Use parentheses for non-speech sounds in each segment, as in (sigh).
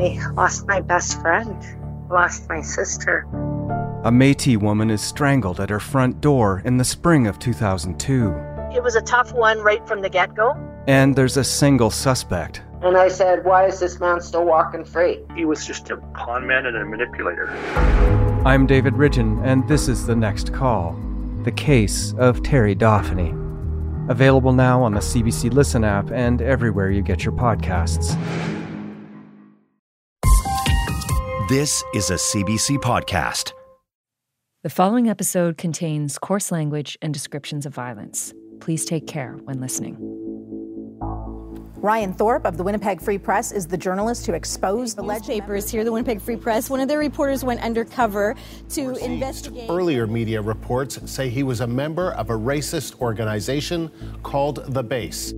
I lost my best friend, lost my sister. A Metis woman is strangled at her front door in the spring of 2002. It was a tough one right from the get go. And there's a single suspect. And I said, Why is this man still walking free? He was just a con man and a manipulator. I'm David Ridgen, and this is The Next Call The Case of Terry Dauphiny. Available now on the CBC Listen app and everywhere you get your podcasts. This is a CBC podcast. The following episode contains coarse language and descriptions of violence. Please take care when listening. Ryan Thorpe of the Winnipeg Free Press is the journalist who exposed the newspapers here, the Winnipeg Free Press. One of their reporters went undercover to Received investigate. Earlier media reports say he was a member of a racist organization called The Base.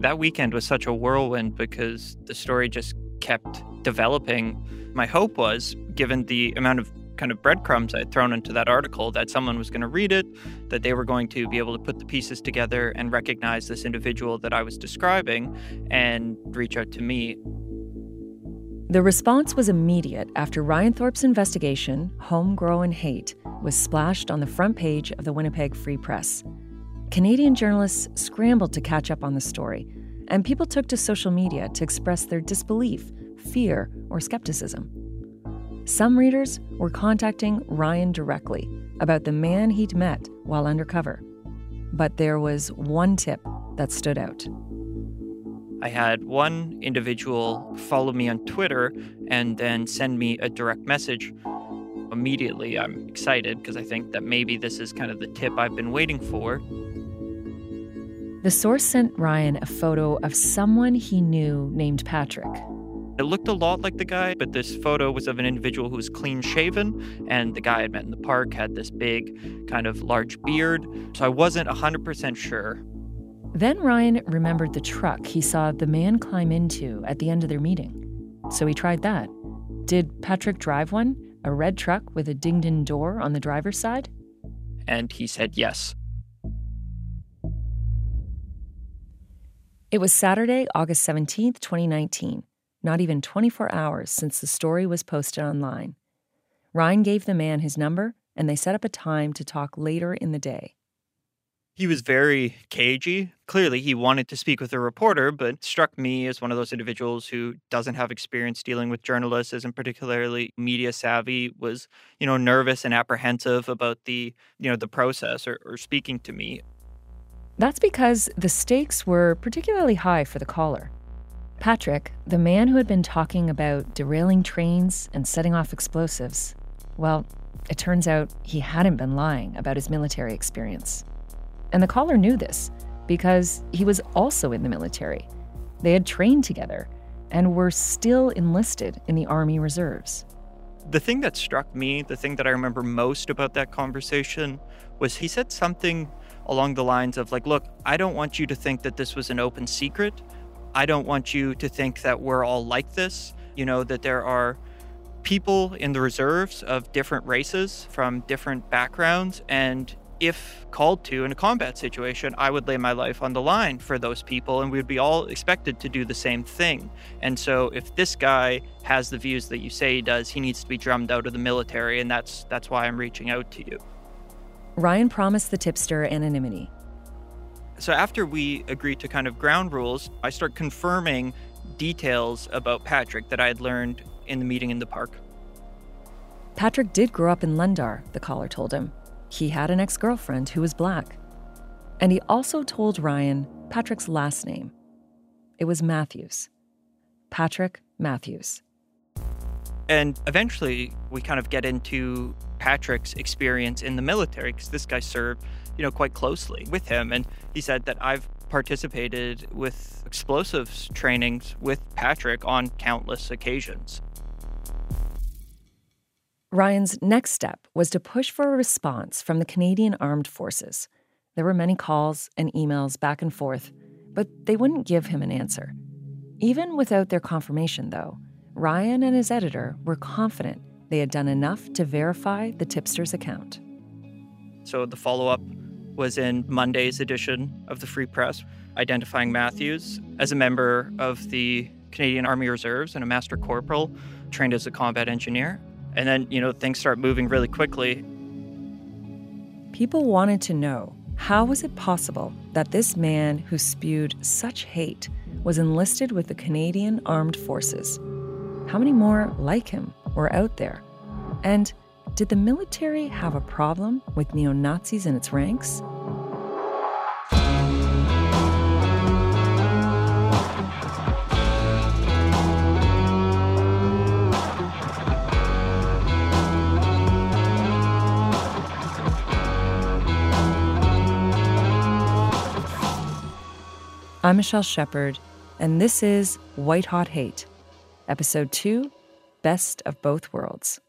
That weekend was such a whirlwind because the story just kept developing. My hope was, given the amount of kind of breadcrumbs I'd thrown into that article that someone was going to read it, that they were going to be able to put the pieces together and recognize this individual that I was describing and reach out to me. The response was immediate after Ryan Thorpe's investigation, Homegrown Hate, was splashed on the front page of the Winnipeg Free Press. Canadian journalists scrambled to catch up on the story, and people took to social media to express their disbelief, fear, or skepticism. Some readers were contacting Ryan directly about the man he'd met while undercover. But there was one tip that stood out. I had one individual follow me on Twitter and then send me a direct message. Immediately, I'm excited because I think that maybe this is kind of the tip I've been waiting for. The source sent Ryan a photo of someone he knew named Patrick. It looked a lot like the guy, but this photo was of an individual who was clean shaven, and the guy I'd met in the park had this big, kind of large beard. So I wasn't 100% sure. Then Ryan remembered the truck he saw the man climb into at the end of their meeting. So he tried that. Did Patrick drive one? A red truck with a dinged in door on the driver's side? And he said yes. It was Saturday, August 17th, 2019, not even 24 hours since the story was posted online. Ryan gave the man his number, and they set up a time to talk later in the day. He was very cagey. Clearly, he wanted to speak with a reporter, but struck me as one of those individuals who doesn't have experience dealing with journalists, isn't particularly media savvy, was, you know, nervous and apprehensive about the, you know, the process or, or speaking to me. That's because the stakes were particularly high for the caller. Patrick, the man who had been talking about derailing trains and setting off explosives, well, it turns out he hadn't been lying about his military experience. And the caller knew this because he was also in the military. They had trained together and were still enlisted in the Army Reserves. The thing that struck me, the thing that I remember most about that conversation, was he said something along the lines of, like, look, I don't want you to think that this was an open secret. I don't want you to think that we're all like this. You know, that there are people in the reserves of different races from different backgrounds. And if called to in a combat situation, I would lay my life on the line for those people, and we'd be all expected to do the same thing. And so, if this guy has the views that you say he does, he needs to be drummed out of the military, and that's that's why I'm reaching out to you. Ryan promised the tipster anonymity. So after we agreed to kind of ground rules, I start confirming details about Patrick that I had learned in the meeting in the park. Patrick did grow up in Lundar, the caller told him. He had an ex girlfriend who was black. And he also told Ryan Patrick's last name. It was Matthews. Patrick Matthews. And eventually, we kind of get into Patrick's experience in the military because this guy served, you know, quite closely with him. And he said that I've participated with explosives trainings with Patrick on countless occasions. Ryan's next step was to push for a response from the Canadian Armed Forces. There were many calls and emails back and forth, but they wouldn't give him an answer. Even without their confirmation, though, Ryan and his editor were confident they had done enough to verify the tipster's account. So the follow up was in Monday's edition of the Free Press, identifying Matthews as a member of the Canadian Army Reserves and a master corporal, trained as a combat engineer. And then, you know, things start moving really quickly. People wanted to know how was it possible that this man who spewed such hate was enlisted with the Canadian Armed Forces? How many more like him were out there? And did the military have a problem with neo Nazis in its ranks? I'm Michelle Shepard, and this is White Hot Hate, Episode 2 Best of Both Worlds.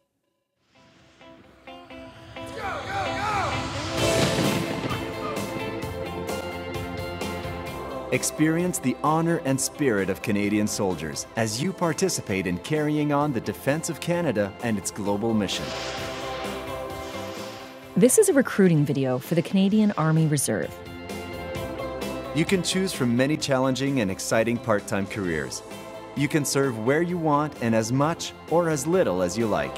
Experience the honor and spirit of Canadian soldiers as you participate in carrying on the defense of Canada and its global mission. This is a recruiting video for the Canadian Army Reserve. You can choose from many challenging and exciting part time careers. You can serve where you want and as much or as little as you like.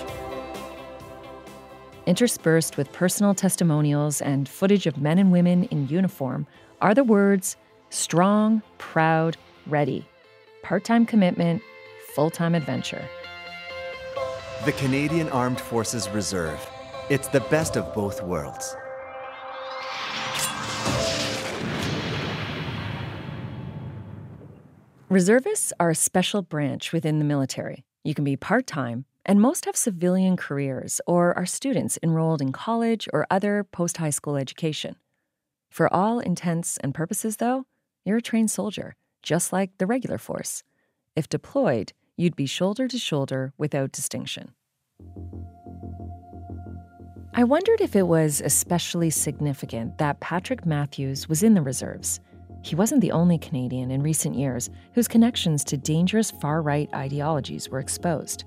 Interspersed with personal testimonials and footage of men and women in uniform are the words strong, proud, ready, part time commitment, full time adventure. The Canadian Armed Forces Reserve. It's the best of both worlds. Reservists are a special branch within the military. You can be part time, and most have civilian careers or are students enrolled in college or other post high school education. For all intents and purposes, though, you're a trained soldier, just like the regular force. If deployed, you'd be shoulder to shoulder without distinction. I wondered if it was especially significant that Patrick Matthews was in the reserves. He wasn't the only Canadian in recent years whose connections to dangerous far right ideologies were exposed.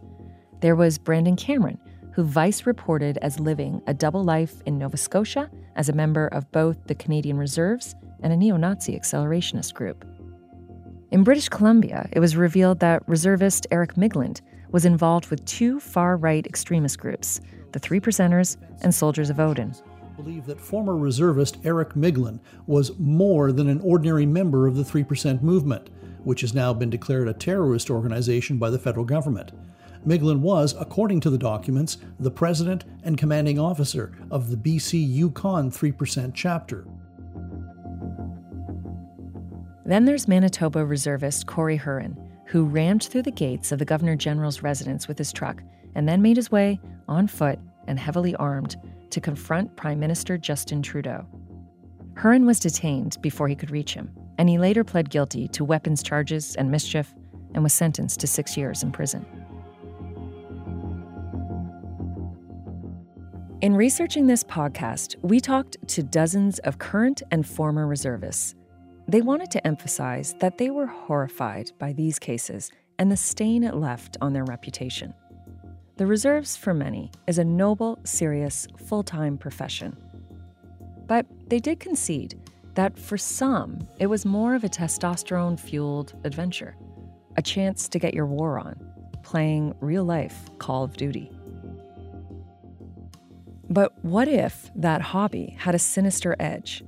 There was Brandon Cameron, who Vice reported as living a double life in Nova Scotia as a member of both the Canadian Reserves and a neo Nazi accelerationist group. In British Columbia, it was revealed that reservist Eric Myggland was involved with two far right extremist groups, the Three Percenters and Soldiers of Odin. Believe that former reservist Eric Myggland was more than an ordinary member of the 3% movement, which has now been declared a terrorist organization by the federal government. Myggland was, according to the documents, the president and commanding officer of the BC Yukon 3% chapter. Then there's Manitoba reservist Corey Hurren, who rammed through the gates of the Governor General's residence with his truck and then made his way, on foot and heavily armed, to confront Prime Minister Justin Trudeau. Hurren was detained before he could reach him, and he later pled guilty to weapons charges and mischief and was sentenced to six years in prison. In researching this podcast, we talked to dozens of current and former reservists. They wanted to emphasize that they were horrified by these cases and the stain it left on their reputation. The reserves, for many, is a noble, serious, full time profession. But they did concede that for some, it was more of a testosterone fueled adventure, a chance to get your war on, playing real life Call of Duty. But what if that hobby had a sinister edge?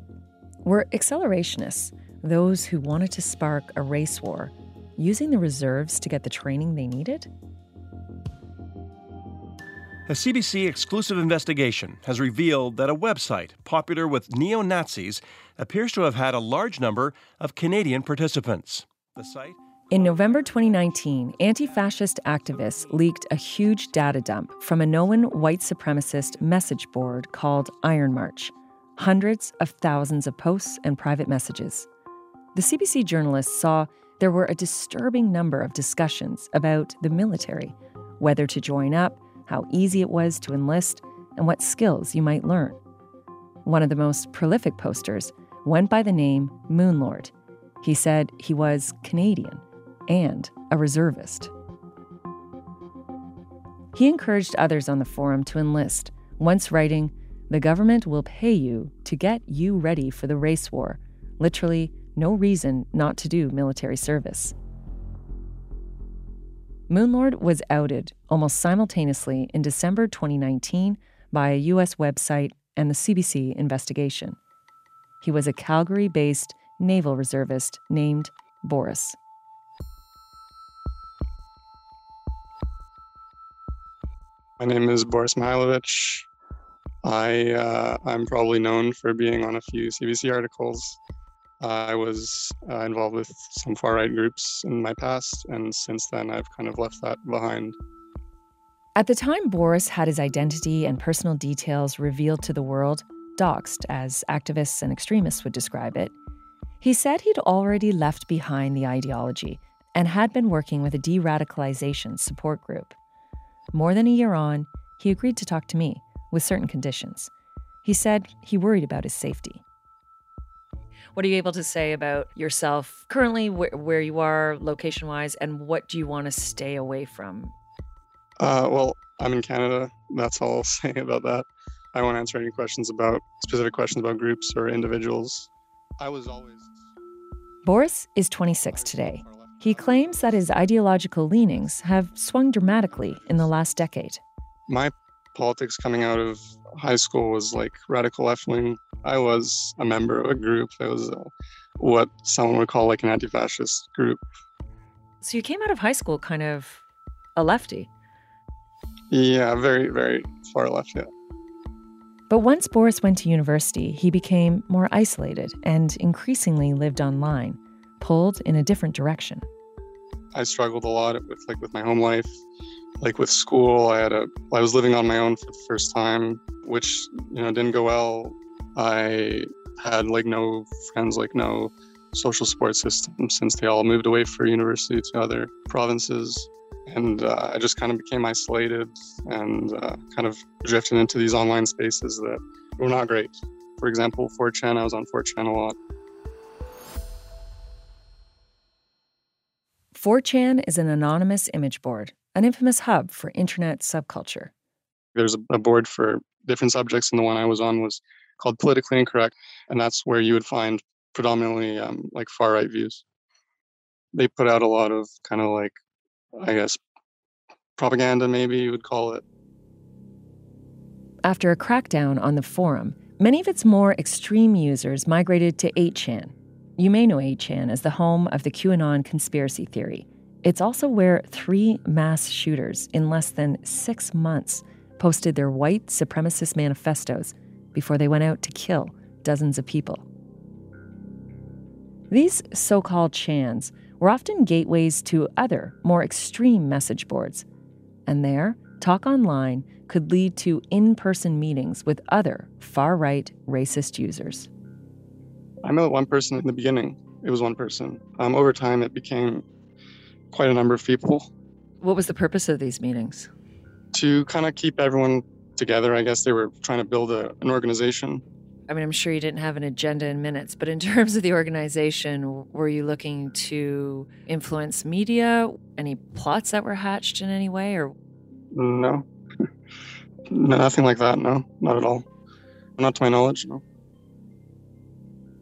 Were accelerationists, those who wanted to spark a race war, using the reserves to get the training they needed? A CBC exclusive investigation has revealed that a website popular with neo Nazis appears to have had a large number of Canadian participants. The site in November 2019, anti fascist activists leaked a huge data dump from a known white supremacist message board called Iron March. Hundreds of thousands of posts and private messages. The CBC journalists saw there were a disturbing number of discussions about the military, whether to join up, how easy it was to enlist, and what skills you might learn. One of the most prolific posters went by the name Moonlord. He said he was Canadian and a reservist. He encouraged others on the forum to enlist, once writing, The government will pay you to get you ready for the race war. Literally, no reason not to do military service. Moonlord was outed almost simultaneously in December 2019 by a U.S. website and the CBC investigation. He was a Calgary based naval reservist named Boris. My name is Boris Mihajlovic. I uh, I'm probably known for being on a few CBC articles. I was uh, involved with some far right groups in my past, and since then I've kind of left that behind. At the time Boris had his identity and personal details revealed to the world, doxed as activists and extremists would describe it, he said he'd already left behind the ideology and had been working with a de radicalization support group. More than a year on, he agreed to talk to me with certain conditions. He said he worried about his safety. What are you able to say about yourself currently, wh- where you are location wise, and what do you want to stay away from? Uh, well, I'm in Canada. That's all I'll (laughs) say about that. I won't answer any questions about specific questions about groups or individuals. I was always. Boris is 26 today. He claims that his ideological leanings have swung dramatically in the last decade. My politics coming out of high school was like radical left wing. I was a member of a group that was uh, what someone would call like an anti fascist group. So you came out of high school kind of a lefty. Yeah, very, very far left, yeah. But once Boris went to university, he became more isolated and increasingly lived online, pulled in a different direction. I struggled a lot with like with my home life, like with school. I had a I was living on my own for the first time, which you know didn't go well. I had like no friends, like no social support system since they all moved away for university to other provinces. And uh, I just kind of became isolated and uh, kind of drifted into these online spaces that were not great. For example, 4chan, I was on 4chan a lot. 4chan is an anonymous image board, an infamous hub for internet subculture. There's a board for different subjects, and the one I was on was called Politically Incorrect, and that's where you would find predominantly um, like far right views. They put out a lot of kind of like, I guess, propaganda, maybe you would call it. After a crackdown on the forum, many of its more extreme users migrated to 8chan, you may know 8chan as the home of the QAnon conspiracy theory. It's also where three mass shooters in less than six months posted their white supremacist manifestos before they went out to kill dozens of people. These so called chans were often gateways to other, more extreme message boards. And there, talk online could lead to in person meetings with other far right racist users. I met one person in the beginning. It was one person. Um, over time, it became quite a number of people. What was the purpose of these meetings? To kind of keep everyone together. I guess they were trying to build a, an organization. I mean, I'm sure you didn't have an agenda in minutes, but in (laughs) terms of the organization, were you looking to influence media? Any plots that were hatched in any way, or no, (laughs) no nothing like that. No, not at all. Not to my knowledge. No.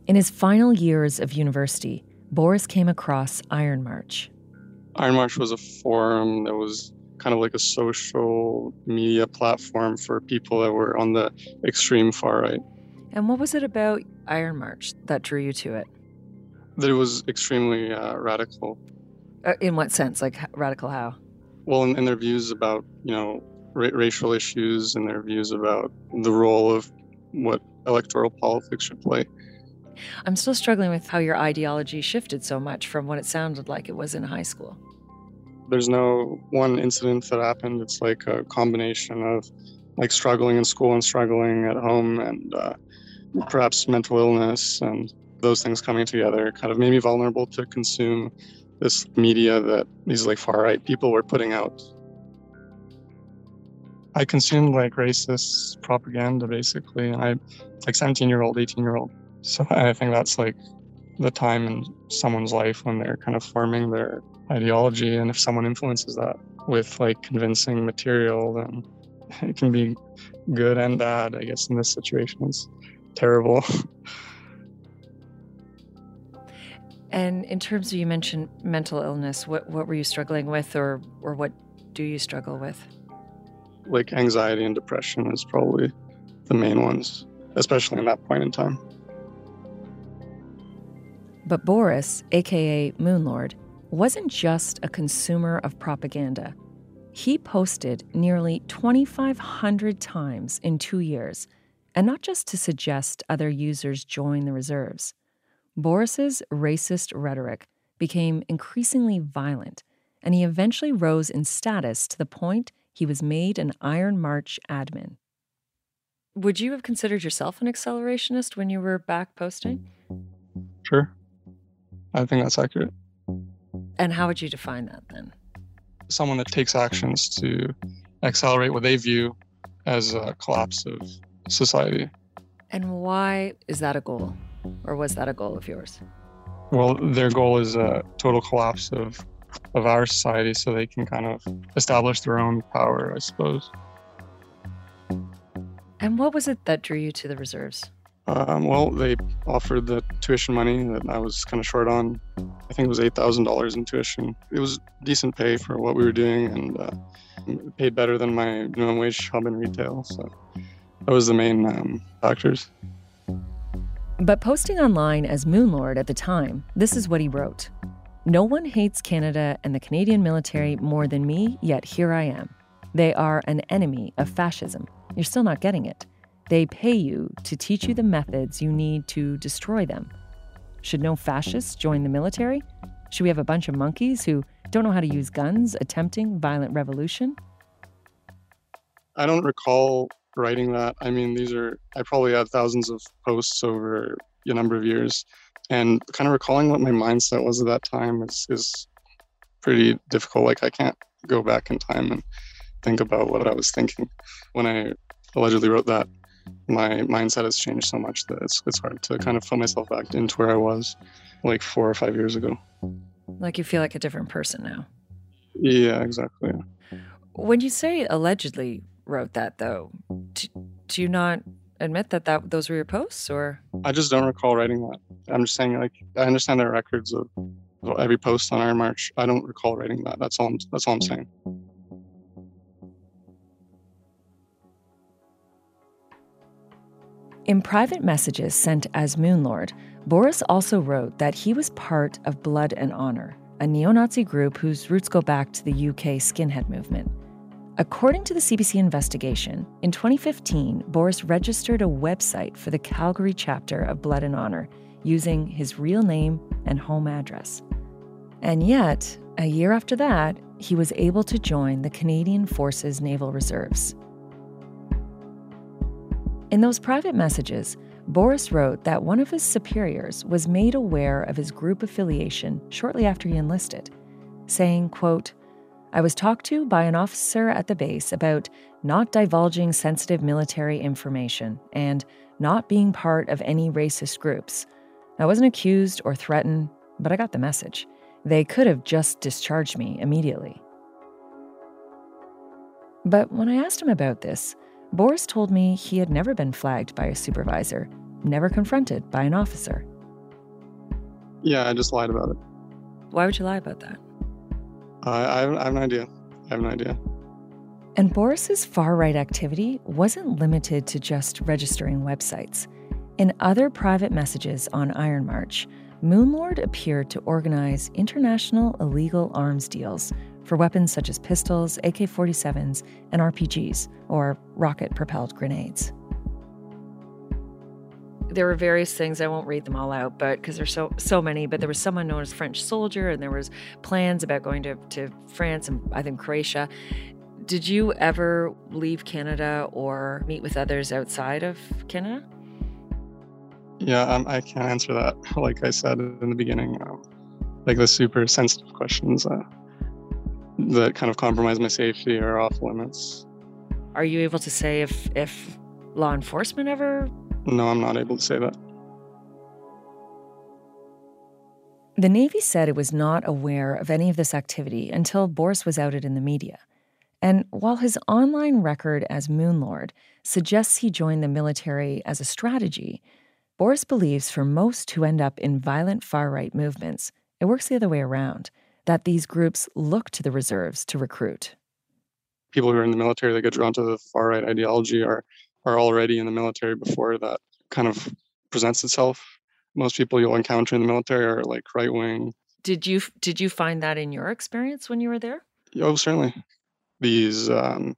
In his final years of university, Boris came across Iron March. Iron March was a forum that was kind of like a social media platform for people that were on the extreme far right. And what was it about Iron March that drew you to it? That it was extremely uh, radical. Uh, in what sense? Like radical how? Well, in, in their views about you know ra- racial issues and their views about the role of what electoral politics should play. I'm still struggling with how your ideology shifted so much from what it sounded like it was in high school. There's no one incident that happened. It's like a combination of like struggling in school and struggling at home and uh, perhaps mental illness and those things coming together kind of made me vulnerable to consume this media that these like far right people were putting out. I consumed like racist propaganda basically. I like 17 year old, 18 year old. So I think that's like the time in someone's life when they're kind of forming their ideology. And if someone influences that with like convincing material, then (laughs) it can be good and bad. I guess in this situation, it's terrible. (laughs) And in terms of you mentioned mental illness, what what were you struggling with, or or what do you struggle with? Like anxiety and depression is probably the main ones, especially in that point in time. But Boris, aka Moonlord, wasn't just a consumer of propaganda. He posted nearly 2,500 times in two years, and not just to suggest other users join the reserves. Boris's racist rhetoric became increasingly violent, and he eventually rose in status to the point he was made an Iron March admin. Would you have considered yourself an accelerationist when you were back posting? Sure. I think that's accurate. And how would you define that then? Someone that takes actions to accelerate what they view as a collapse of society. And why is that a goal? Or was that a goal of yours? Well, their goal is a total collapse of of our society so they can kind of establish their own power, I suppose. And what was it that drew you to the reserves? Um, well, they offered the tuition money that I was kind of short on. I think it was eight thousand dollars in tuition. It was decent pay for what we were doing, and uh, paid better than my minimum wage job in retail. So that was the main um, factors. But posting online as Moonlord at the time, this is what he wrote No one hates Canada and the Canadian military more than me, yet here I am. They are an enemy of fascism. You're still not getting it. They pay you to teach you the methods you need to destroy them. Should no fascists join the military? Should we have a bunch of monkeys who don't know how to use guns attempting violent revolution? I don't recall writing that. I mean, these are, I probably had thousands of posts over a number of years. And kind of recalling what my mindset was at that time is, is pretty difficult. Like, I can't go back in time and think about what I was thinking when I allegedly wrote that. My mindset has changed so much that it's, it's hard to kind of put myself back into where I was like four or five years ago. Like you feel like a different person now. Yeah, exactly. When you say allegedly wrote that, though, do, do you not admit that, that those were your posts, or? I just don't recall writing that. I'm just saying, like, I understand there are records of every post on Iron March. I don't recall writing that. That's all. I'm, that's all I'm saying. In private messages sent as Moonlord, Boris also wrote that he was part of Blood and Honor, a neo Nazi group whose roots go back to the UK skinhead movement. According to the CBC investigation, in 2015, Boris registered a website for the Calgary chapter of Blood and Honor using his real name and home address. And yet, a year after that, he was able to join the Canadian Forces Naval Reserves. In those private messages, Boris wrote that one of his superiors was made aware of his group affiliation shortly after he enlisted, saying, quote, I was talked to by an officer at the base about not divulging sensitive military information and not being part of any racist groups. I wasn't accused or threatened, but I got the message. They could have just discharged me immediately. But when I asked him about this, Boris told me he had never been flagged by a supervisor, never confronted by an officer. Yeah, I just lied about it. Why would you lie about that? Uh, I, have, I have an idea. I have an idea. And Boris's far right activity wasn't limited to just registering websites. In other private messages on Iron March, Moonlord appeared to organize international illegal arms deals for weapons such as pistols, AK 47s, and RPGs, or rocket propelled grenades. There were various things, I won't read them all out, but because there's so so many, but there was someone known as French soldier, and there was plans about going to, to France and I think Croatia. Did you ever leave Canada or meet with others outside of Canada? Yeah, um, I can't answer that. (laughs) Like I said in the beginning, um, like the super sensitive questions. Uh, that kind of compromise my safety are off limits. Are you able to say if if law enforcement ever? No, I'm not able to say that. The Navy said it was not aware of any of this activity until Boris was outed in the media. And while his online record as Moonlord suggests he joined the military as a strategy, Boris believes for most who end up in violent far right movements, it works the other way around that these groups look to the reserves to recruit. People who are in the military that get drawn to the far right ideology are are already in the military before that kind of presents itself. Most people you'll encounter in the military are like right wing. Did you did you find that in your experience when you were there? Oh, certainly. These um,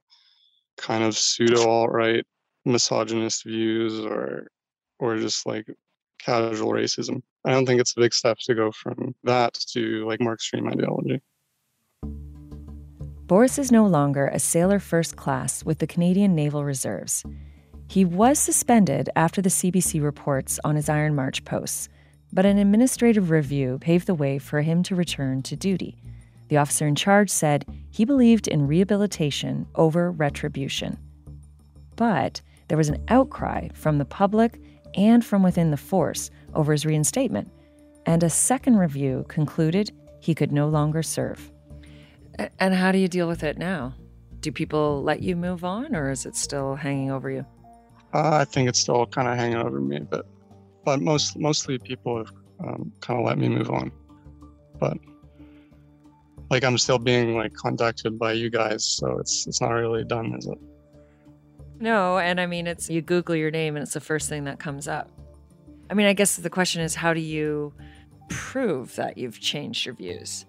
kind of pseudo alt right misogynist views or or just like casual racism. I don't think it's a big step to go from that to like more extreme ideology. Boris is no longer a sailor first class with the Canadian Naval Reserves. He was suspended after the CBC reports on his Iron March posts, but an administrative review paved the way for him to return to duty. The officer in charge said he believed in rehabilitation over retribution. But there was an outcry from the public and from within the force over his reinstatement, and a second review concluded he could no longer serve. And how do you deal with it now? Do people let you move on, or is it still hanging over you? Uh, I think it's still kind of hanging over me, but but most mostly people have um, kind of let me move on. But like I'm still being like contacted by you guys, so it's it's not really done, is it? No, and I mean, it's you Google your name and it's the first thing that comes up. I mean, I guess the question is, how do you prove that you've changed your views?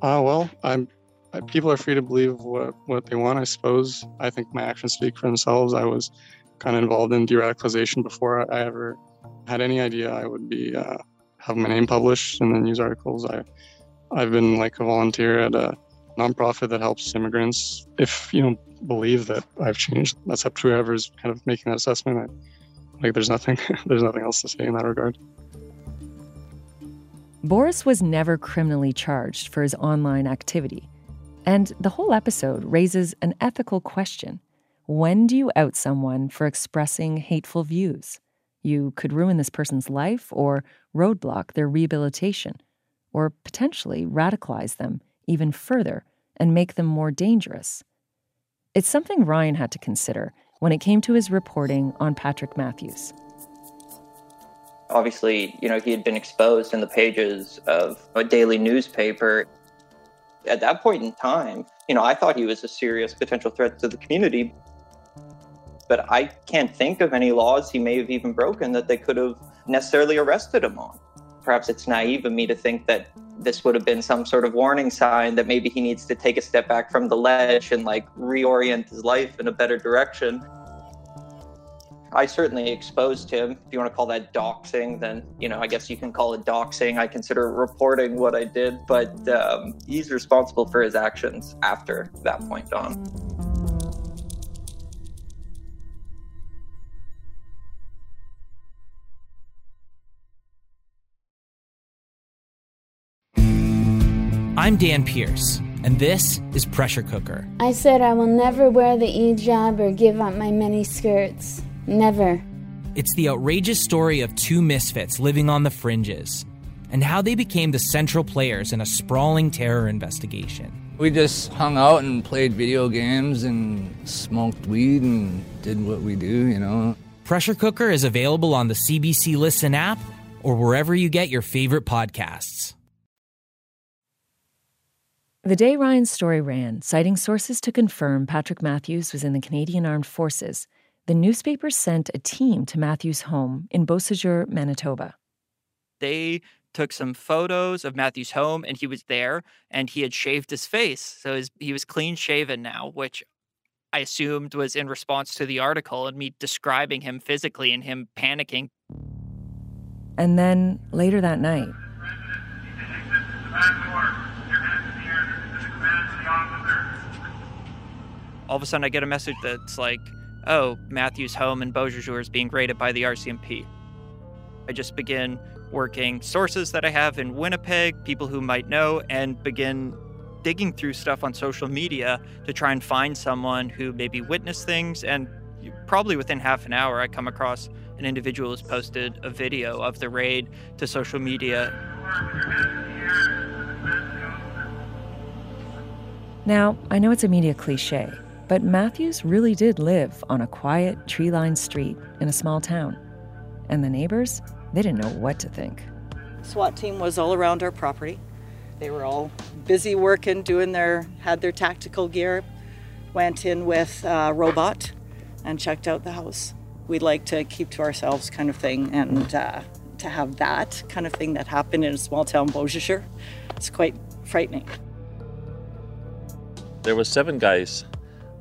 Uh, well, I'm. I, people are free to believe what what they want. I suppose. I think my actions speak for themselves. I was kind of involved in de-radicalization before I ever had any idea I would be uh, have my name published in the news articles. I I've been like a volunteer at a nonprofit that helps immigrants. If you don't believe that I've changed, that's up to whoever's kind of making that assessment. I, like, there's nothing, (laughs) there's nothing else to say in that regard. Boris was never criminally charged for his online activity. And the whole episode raises an ethical question. When do you out someone for expressing hateful views? You could ruin this person's life or roadblock their rehabilitation, or potentially radicalize them even further and make them more dangerous. It's something Ryan had to consider when it came to his reporting on Patrick Matthews. Obviously, you know, he had been exposed in the pages of a daily newspaper. At that point in time, you know, I thought he was a serious potential threat to the community. But I can't think of any laws he may have even broken that they could have necessarily arrested him on. Perhaps it's naive of me to think that this would have been some sort of warning sign that maybe he needs to take a step back from the ledge and like reorient his life in a better direction. I certainly exposed him. If you want to call that doxing, then you know I guess you can call it doxing. I consider reporting what I did, but um, he's responsible for his actions after that point on. I'm Dan Pierce, and this is Pressure Cooker. I said I will never wear the hijab or give up my mini skirts. Never. It's the outrageous story of two misfits living on the fringes and how they became the central players in a sprawling terror investigation. We just hung out and played video games and smoked weed and did what we do, you know. Pressure Cooker is available on the CBC Listen app or wherever you get your favorite podcasts. The day Ryan's story ran, citing sources to confirm Patrick Matthews was in the Canadian Armed Forces, the newspaper sent a team to Matthews' home in Beausejour, Manitoba. They took some photos of Matthews' home and he was there and he had shaved his face. So his, he was clean shaven now, which I assumed was in response to the article and me describing him physically and him panicking. And then later that night, all of a sudden I get a message that's like, oh, Matthews' home in Beausejour is being raided by the RCMP. I just begin working sources that I have in Winnipeg, people who might know, and begin digging through stuff on social media to try and find someone who maybe witnessed things. And probably within half an hour, I come across an individual who's posted a video of the raid to social media. Now, I know it's a media cliche, but Matthews really did live on a quiet, tree lined street in a small town. And the neighbors, they didn't know what to think. SWAT team was all around our property. They were all busy working, doing their, had their tactical gear, went in with a robot and checked out the house. We'd like to keep to ourselves kind of thing and uh, to have that kind of thing that happened in a small town Beausejour, it's quite frightening. There was seven guys,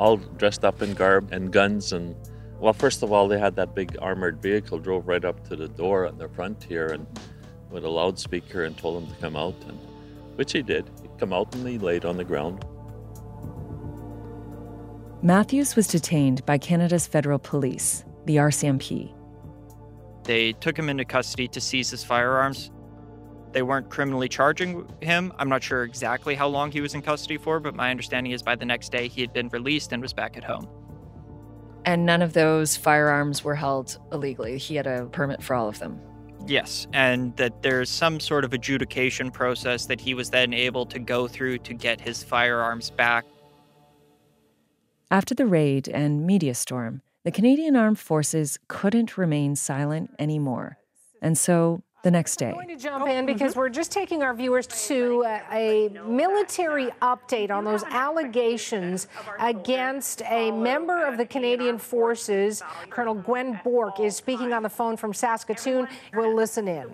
all dressed up in garb and guns. And well, first of all, they had that big armored vehicle drove right up to the door at the front here and with a loudspeaker and told him to come out, and which he did. He come out and he laid on the ground. Matthews was detained by Canada's federal police, the RCMP. They took him into custody to seize his firearms. They weren't criminally charging him. I'm not sure exactly how long he was in custody for, but my understanding is by the next day he had been released and was back at home. And none of those firearms were held illegally. He had a permit for all of them. Yes, and that there's some sort of adjudication process that he was then able to go through to get his firearms back. After the raid and media storm, the Canadian Armed Forces couldn't remain silent anymore. And so the next day. I'm going to jump oh, in mm-hmm. because we're just taking our viewers to a, a military update on those allegations against a member of the Canadian Forces. Colonel Gwen Bourque is speaking on the phone from Saskatoon. We'll listen in.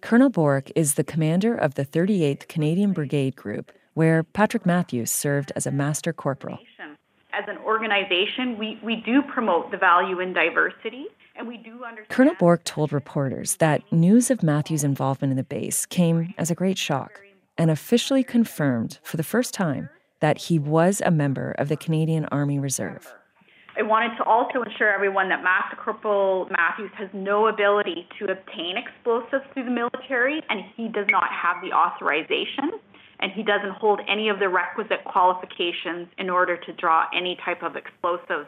Colonel Bourque is the commander of the 38th Canadian Brigade Group, where Patrick Matthews served as a master corporal. As an organization, we, we do promote the value in diversity. And we do understand. Colonel Bourque told reporters that news of Matthews' involvement in the base came as a great shock and officially confirmed for the first time that he was a member of the Canadian Army Reserve. I wanted to also assure everyone that Master Corporal Matthews has no ability to obtain explosives through the military, and he does not have the authorization, and he doesn't hold any of the requisite qualifications in order to draw any type of explosives.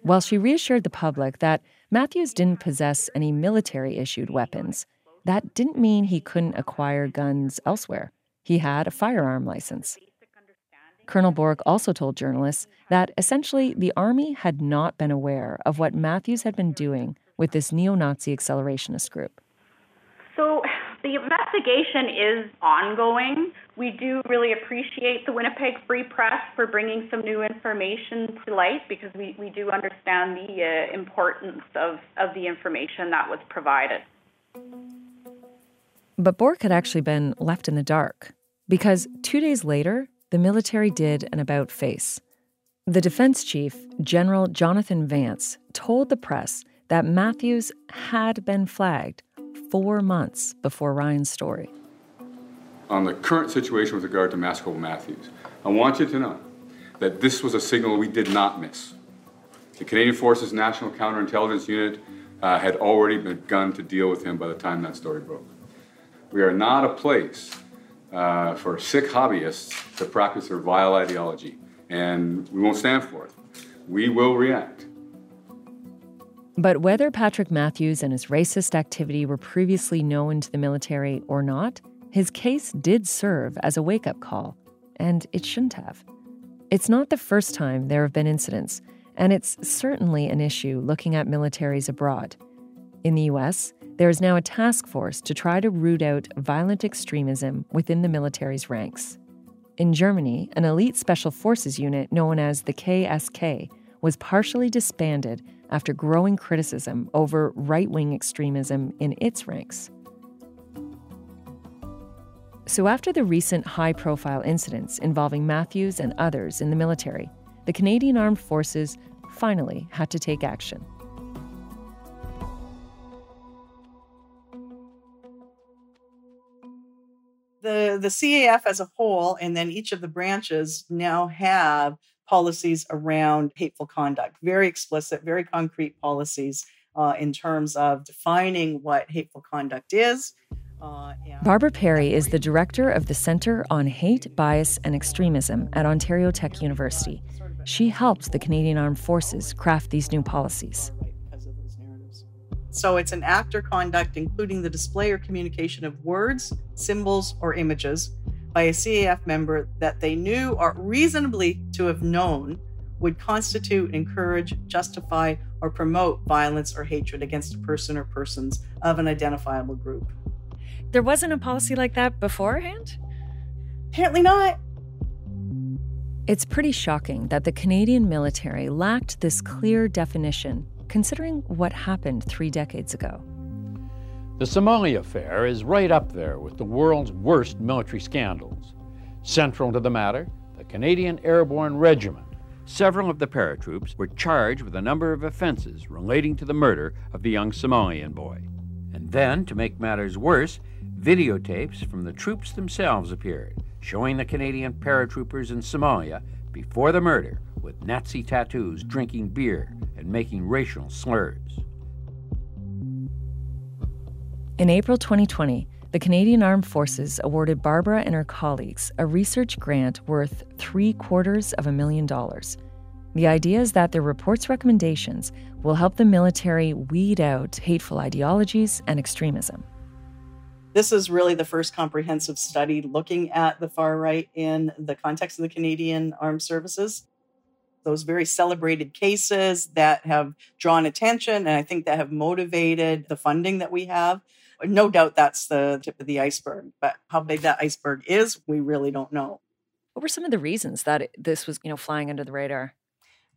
While she reassured the public that Matthews didn't possess any military issued weapons. That didn't mean he couldn't acquire guns elsewhere. He had a firearm license. Colonel Bourque also told journalists that essentially the Army had not been aware of what Matthews had been doing with this neo Nazi accelerationist group. So the investigation is ongoing. We do really appreciate the Winnipeg Free Press for bringing some new information to light because we, we do understand the uh, importance of, of the information that was provided. But Bourque had actually been left in the dark because two days later, the military did an about face. The defense chief, General Jonathan Vance, told the press that Matthews had been flagged four months before Ryan's story. On the current situation with regard to Master Matthews, I want you to know that this was a signal we did not miss. The Canadian Forces National Counterintelligence Unit uh, had already begun to deal with him by the time that story broke. We are not a place uh, for sick hobbyists to practice their vile ideology, and we won't stand for it. We will react. But whether Patrick Matthews and his racist activity were previously known to the military or not, his case did serve as a wake up call, and it shouldn't have. It's not the first time there have been incidents, and it's certainly an issue looking at militaries abroad. In the US, there is now a task force to try to root out violent extremism within the military's ranks. In Germany, an elite special forces unit known as the KSK was partially disbanded after growing criticism over right wing extremism in its ranks. So, after the recent high profile incidents involving Matthews and others in the military, the Canadian Armed Forces finally had to take action. The, the CAF as a whole, and then each of the branches now have policies around hateful conduct, very explicit, very concrete policies uh, in terms of defining what hateful conduct is. Uh, Barbara Perry is the director of the Center on Hate, Bias, and Extremism at Ontario Tech University. She helped the Canadian Armed Forces craft these new policies. So it's an act or conduct including the display or communication of words, symbols, or images by a CAF member that they knew or reasonably to have known would constitute, encourage, justify, or promote violence or hatred against a person or persons of an identifiable group. There wasn't a policy like that beforehand? Apparently not. It's pretty shocking that the Canadian military lacked this clear definition, considering what happened three decades ago. The Somalia affair is right up there with the world's worst military scandals. Central to the matter, the Canadian Airborne Regiment. Several of the paratroops were charged with a number of offenses relating to the murder of the young Somalian boy. And then, to make matters worse, videotapes from the troops themselves appeared, showing the Canadian paratroopers in Somalia before the murder with Nazi tattoos, drinking beer, and making racial slurs. In April 2020, the Canadian Armed Forces awarded Barbara and her colleagues a research grant worth three quarters of a million dollars. The idea is that their report's recommendations will help the military weed out hateful ideologies and extremism. This is really the first comprehensive study looking at the far right in the context of the Canadian Armed Services. Those very celebrated cases that have drawn attention and I think that have motivated the funding that we have no doubt that's the tip of the iceberg, but how big that iceberg is, we really don't know. What were some of the reasons that this was, you know, flying under the radar?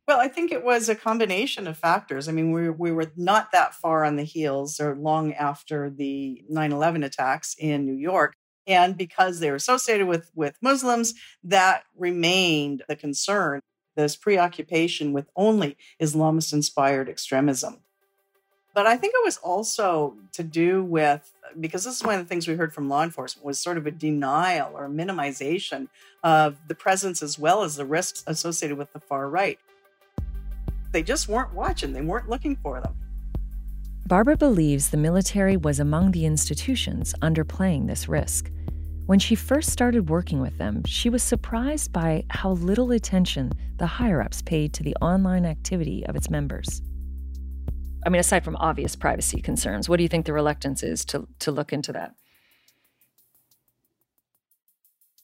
Well, I think it was a combination of factors. I mean, we, we were not that far on the heels or long after the 9 11 attacks in New York. And because they were associated with, with Muslims, that remained the concern this preoccupation with only Islamist inspired extremism. But I think it was also to do with because this is one of the things we heard from law enforcement was sort of a denial or minimization of the presence as well as the risks associated with the far right. They just weren't watching, they weren't looking for them. Barbara believes the military was among the institutions underplaying this risk. When she first started working with them, she was surprised by how little attention the higher ups paid to the online activity of its members. I mean, aside from obvious privacy concerns, what do you think the reluctance is to to look into that?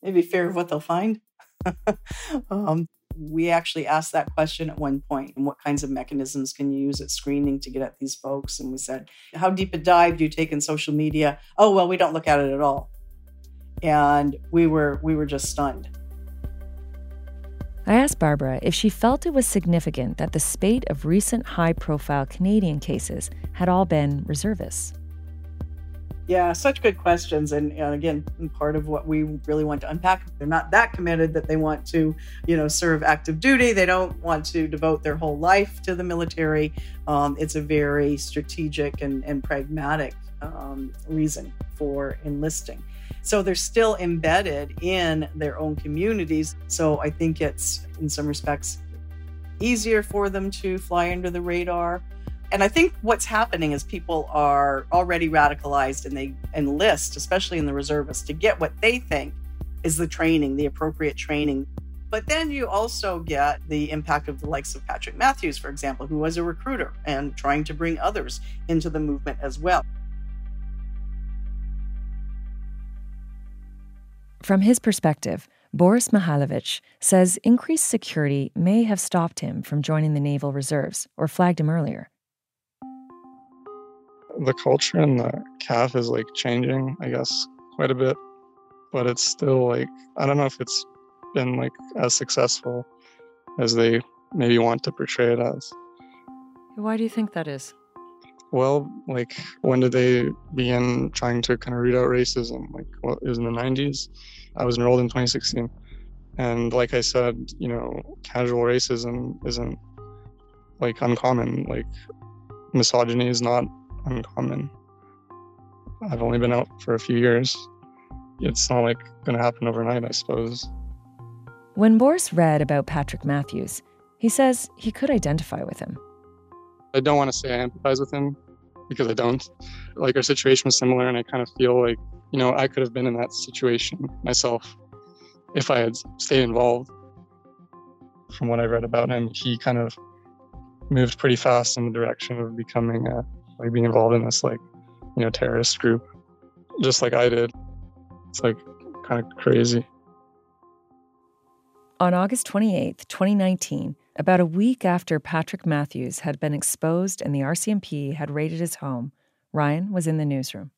Maybe fear of what they'll find. (laughs) um, we actually asked that question at one point and what kinds of mechanisms can you use at screening to get at these folks and we said how deep a dive do you take in social media oh well we don't look at it at all and we were we were just stunned I asked Barbara if she felt it was significant that the spate of recent high profile Canadian cases had all been reservists. Yeah, such good questions. And, and, again, part of what we really want to unpack, they're not that committed that they want to, you know, serve active duty. They don't want to devote their whole life to the military. Um, it's a very strategic and, and pragmatic um, reason for enlisting. So they're still embedded in their own communities. So I think it's, in some respects, easier for them to fly under the radar. And I think what's happening is people are already radicalized and they enlist, especially in the reservists, to get what they think is the training, the appropriate training. But then you also get the impact of the likes of Patrik Matthews, for example, who was a recruiter and trying to bring others into the movement as well. From his perspective, Boris Mihajlovic says increased security may have stopped him from joining the Naval Reserves or flagged him earlier. The culture in the CAF is like changing, I guess, quite a bit, but it's still like, I don't know if it's been like as successful as they maybe want to portray it as. Why do you think that is? Well, like when did they begin trying to kind of root out racism? Like, well, it was in the 90s. I was enrolled in 2016. And like I said, you know, casual racism isn't like uncommon. Like, misogyny is not uncommon. I've only been out for a few years. It's not like going to happen overnight, I suppose. When Boris read about Patrik Matthews, he says he could identify with him. I don't want to say I empathize with him because I don't. Like our situation was similar, and I kind of feel like you know I could have been in that situation myself if I had stayed involved. From what I read about him, he kind of moved pretty fast in the direction of becoming a, like being involved in this like you know terrorist group, just like I did. It's like kind of crazy. On August 28, 2019, About a week after Patrik Matthews had been exposed and the RCMP had raided his home, Ryan was in the newsroom.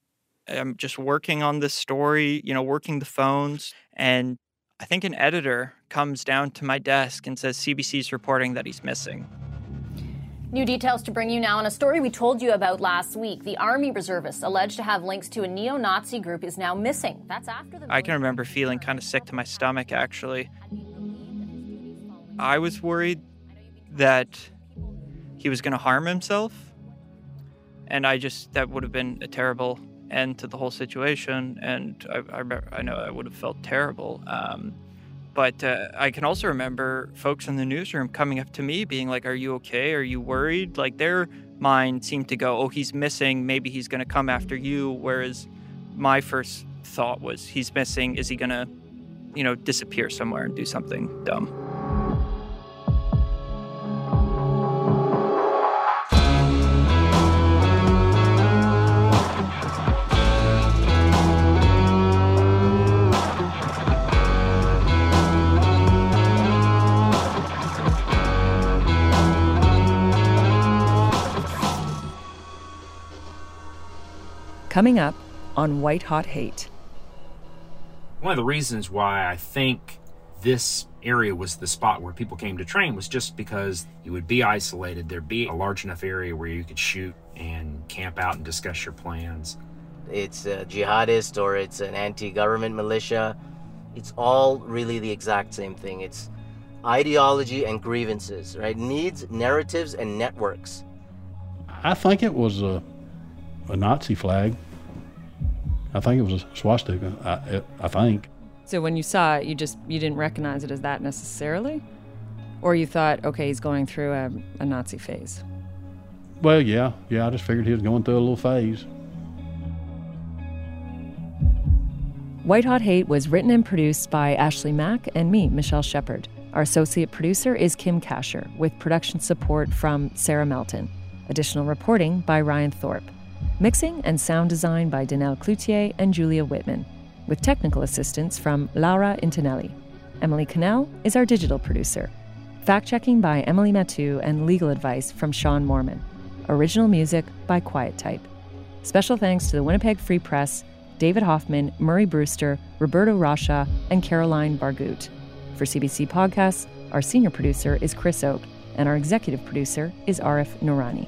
I'm just working on this story, you know, working the phones. And I think an editor comes down to my desk and says CBC's reporting that he's missing. New details to bring you now on a story we told you about last week. The Army reservist alleged to have links to a neo Nazi group is now missing. That's after the. I can remember feeling kind of sick to my stomach, actually. I was worried that he was going to harm himself. And I just, that would have been a terrible end to the whole situation. And I, I, I know I would have felt terrible. Um, but uh, I can also remember folks in the newsroom coming up to me being like, Are you okay? Are you worried? Like their mind seemed to go, Oh, he's missing. Maybe he's going to come after you. Whereas my first thought was, He's missing. Is he going to, you know, disappear somewhere and do something dumb? Coming up on White Hot Hate. One of the reasons why I think this area was the spot where people came to train was just because you would be isolated. There'd be a large enough area where you could shoot and camp out and discuss your plans. It's a jihadist or it's an anti government militia. It's all really the exact same thing. It's ideology and grievances, right? Needs, narratives, and networks. I think it was a, a Nazi flag. I think it was a swastika. I, I think. So when you saw it, you just you didn't recognize it as that necessarily, or you thought, okay, he's going through a, a Nazi phase. Well, yeah, yeah. I just figured he was going through a little phase. White Hot Hate was written and produced by Ashley Mack and me, Michelle Shephard. Our associate producer is Kim Kaschor, with production support from Sarah Melton. Additional reporting by Ryan Thorpe. Mixing and sound design by Danelle Cloutier and Julia Whitman, with technical assistance from Laura Intinelli. Emily Cannell is our digital producer. Fact checking by Emily Matu and legal advice from Sean Moreman. Original music by Quiet Type. Special thanks to the Winnipeg Free Press, David Hoffman, Murray Brewster, Roberto Rocha, and Caroline Barghout. For CBC Podcasts, our senior producer is Chris Oke, and our executive producer is Arif Noorani.